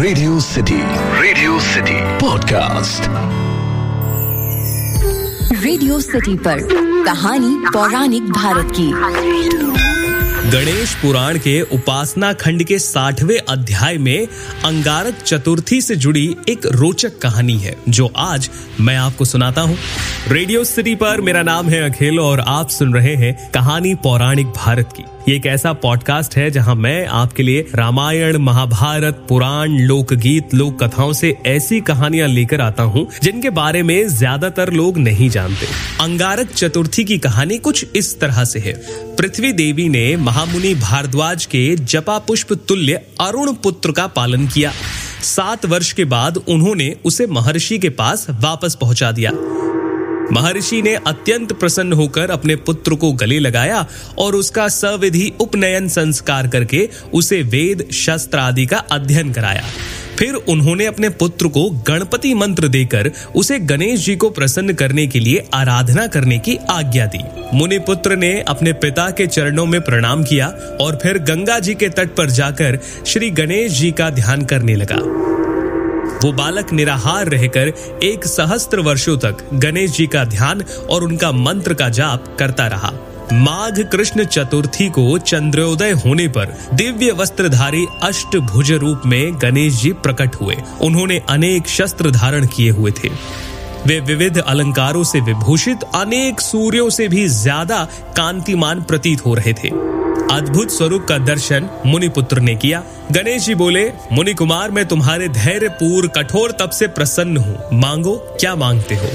Radio city radio city podcast radio city पर कहानी पौराणिक भारत की। गणेश पुराण के उपासना खंड के साठवें अध्याय में अंगारक चतुर्थी से जुड़ी एक रोचक कहानी है जो आज मैं आपको सुनाता हूँ। रेडियो सिटी पर मेरा नाम है अखिल और आप सुन रहे हैं कहानी पौराणिक भारत की। ये एक ऐसा पॉडकास्ट है जहाँ मैं आपके लिए रामायण, महाभारत, पुराण, लोकगीत लोक कथाओं से ऐसी कहानियाँ लेकर आता हूँ, जिनके बारे में ज़्यादातर लोग नहीं जानते। अंगारक चतुर्थी की कहानी कुछ इस तरह से है। पृथ्वी देवी ने महामुनि भारद्वाज के जपा पुष्प तुल्य अरुण पुत्र का पालन किया। सात वर्ष के बाद उन्होंने उसे महर्षि के पास वापस पहुँचा दिया। महर्षि ने अत्यंत प्रसन्न होकर अपने पुत्र को गले लगाया और उसका सविधि उपनयन संस्कार करके उसे वेद, शस्त्र आदि का अध्ययन कराया। फिर उन्होंने अपने पुत्र को गणपति मंत्र देकर उसे गणेश जी को प्रसन्न करने के लिए आराधना करने की आज्ञा दी। मुनि पुत्र ने अपने पिता के चरणों में प्रणाम किया और फिर गंगा जी के तट पर जाकर श्री गणेश जी का ध्यान करने लगा। वो बालक निराहार रहकर एक सहस्त्र वर्षों तक गणेश जी का ध्यान और उनका मंत्र का जाप करता रहा। माघ कृष्ण चतुर्थी को चंद्रोदय होने पर दिव्य वस्त्रधारी अष्ट भुज रूप में गणेश जी प्रकट हुए। उन्होंने अनेक शस्त्र धारण किए हुए थे। वे विविध अलंकारों से विभूषित, अनेक सूर्यों से भी ज़्यादा कांतिमान प्रतीत हो रहे थे। अद्भुत स्वरूप का दर्शन मुनि पुत्र ने किया। गणेश जी बोले मुनि कुमार मैं तुम्हारे धैर्य पूर्ण कठोर तप से प्रसन्न हूँ। मांगो, क्या मांगते हो?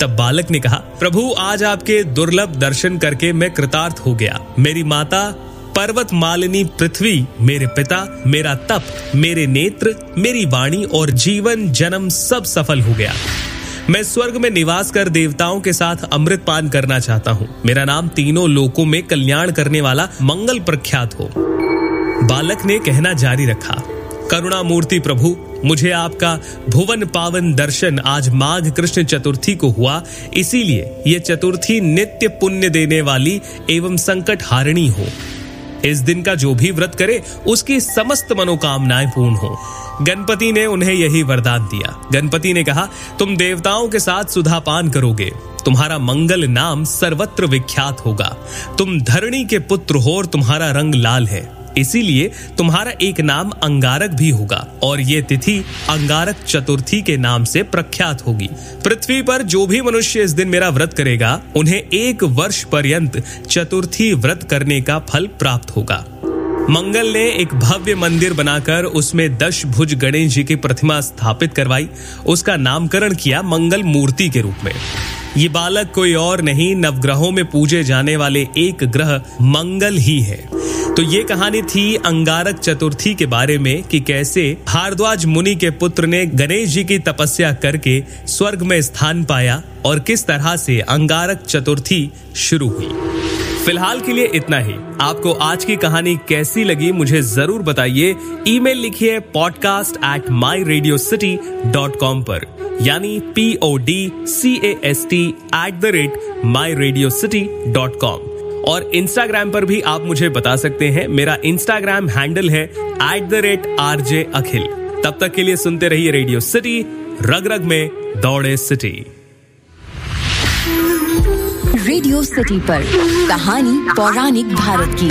तब बालक ने कहा, प्रभु, आज आपके दुर्लभ दर्शन करके मैं कृतार्थ हो गया। मेरी माता, पर्वत मालिनी पृथ्वी, मेरे पिता, मेरा तप, मेरे नेत्र, मेरी वाणी और जीवन, जन्म सब सफल हो गया। मैं स्वर्ग में निवास कर देवताओं के साथ अमृत पान करना चाहता हूँ। मेरा नाम तीनों लोकों में कल्याण करने वाला मंगल प्रख्यात हो। बालक ने कहना जारी रखा करुणा मूर्ति प्रभु, मुझे आपका भुवन पावन दर्शन आज माघ कृष्ण चतुर्थी को हुआ, इसीलिए ये चतुर्थी नित्य पुण्य देने वाली एवं संकट हारिणी हो। इस दिन का जो भी व्रत करे, उसकी समस्त मनोकामनाएँ पूर्ण हो। गणपति ने उन्हें यही वरदान दिया। गणपति ने कहा, तुम देवताओं के साथ सुधा पान करोगे। तुम्हारा मंगल नाम सर्वत्र विख्यात होगा। तुम धरणी के पुत्र हो और तुम्हारा रंग लाल है। इसीलिए तुम्हारा एक नाम अंगारक भी होगा, और ये तिथि अंगारक चतुर्थी के नाम से प्रख्यात होगी। पृथ्वी पर जो भी मनुष्य इस दिन मेरा व्रत करेगा, उन्हें एक वर्ष पर्यंत चतुर्थी व्रत करने का फल प्राप्त होगा। मंगल ने एक भव्य मंदिर बनाकर उसमें दश भुज गणेश जी की प्रतिमा स्थापित करवाई। उसका नामकरण किया मंगल मूर्ति के रूप में। ये बालक कोई और नहीं, नवग्रहों में पूजे जाने वाले एक ग्रह मंगल ही है। तो ये कहानी थी अंगारक चतुर्थी के बारे में कि कैसे भारद्वाज मुनि के पुत्र ने गणेश जी की तपस्या करके स्वर्ग में स्थान पाया और किस तरह से अंगारक चतुर्थी शुरू हुई। फ़िलहाल के लिए इतना ही। आपको आज की कहानी कैसी लगी मुझे ज़रूर बताइए। ईमेल लिखिए podcast at my radio city dot com पर। यानी P O D C S T at the rate my radio city dot com और इंस्टाग्राम पर भी आप मुझे बता सकते हैं। मेरा इंस्टाग्राम हैंडल है at the rate R J Akhil तब तक के लिए सुनते रहिए रेडियो सिटी रग रग में दौड़े सिटी रेडियो सिटी पर कहानी पौराणिक भारत की।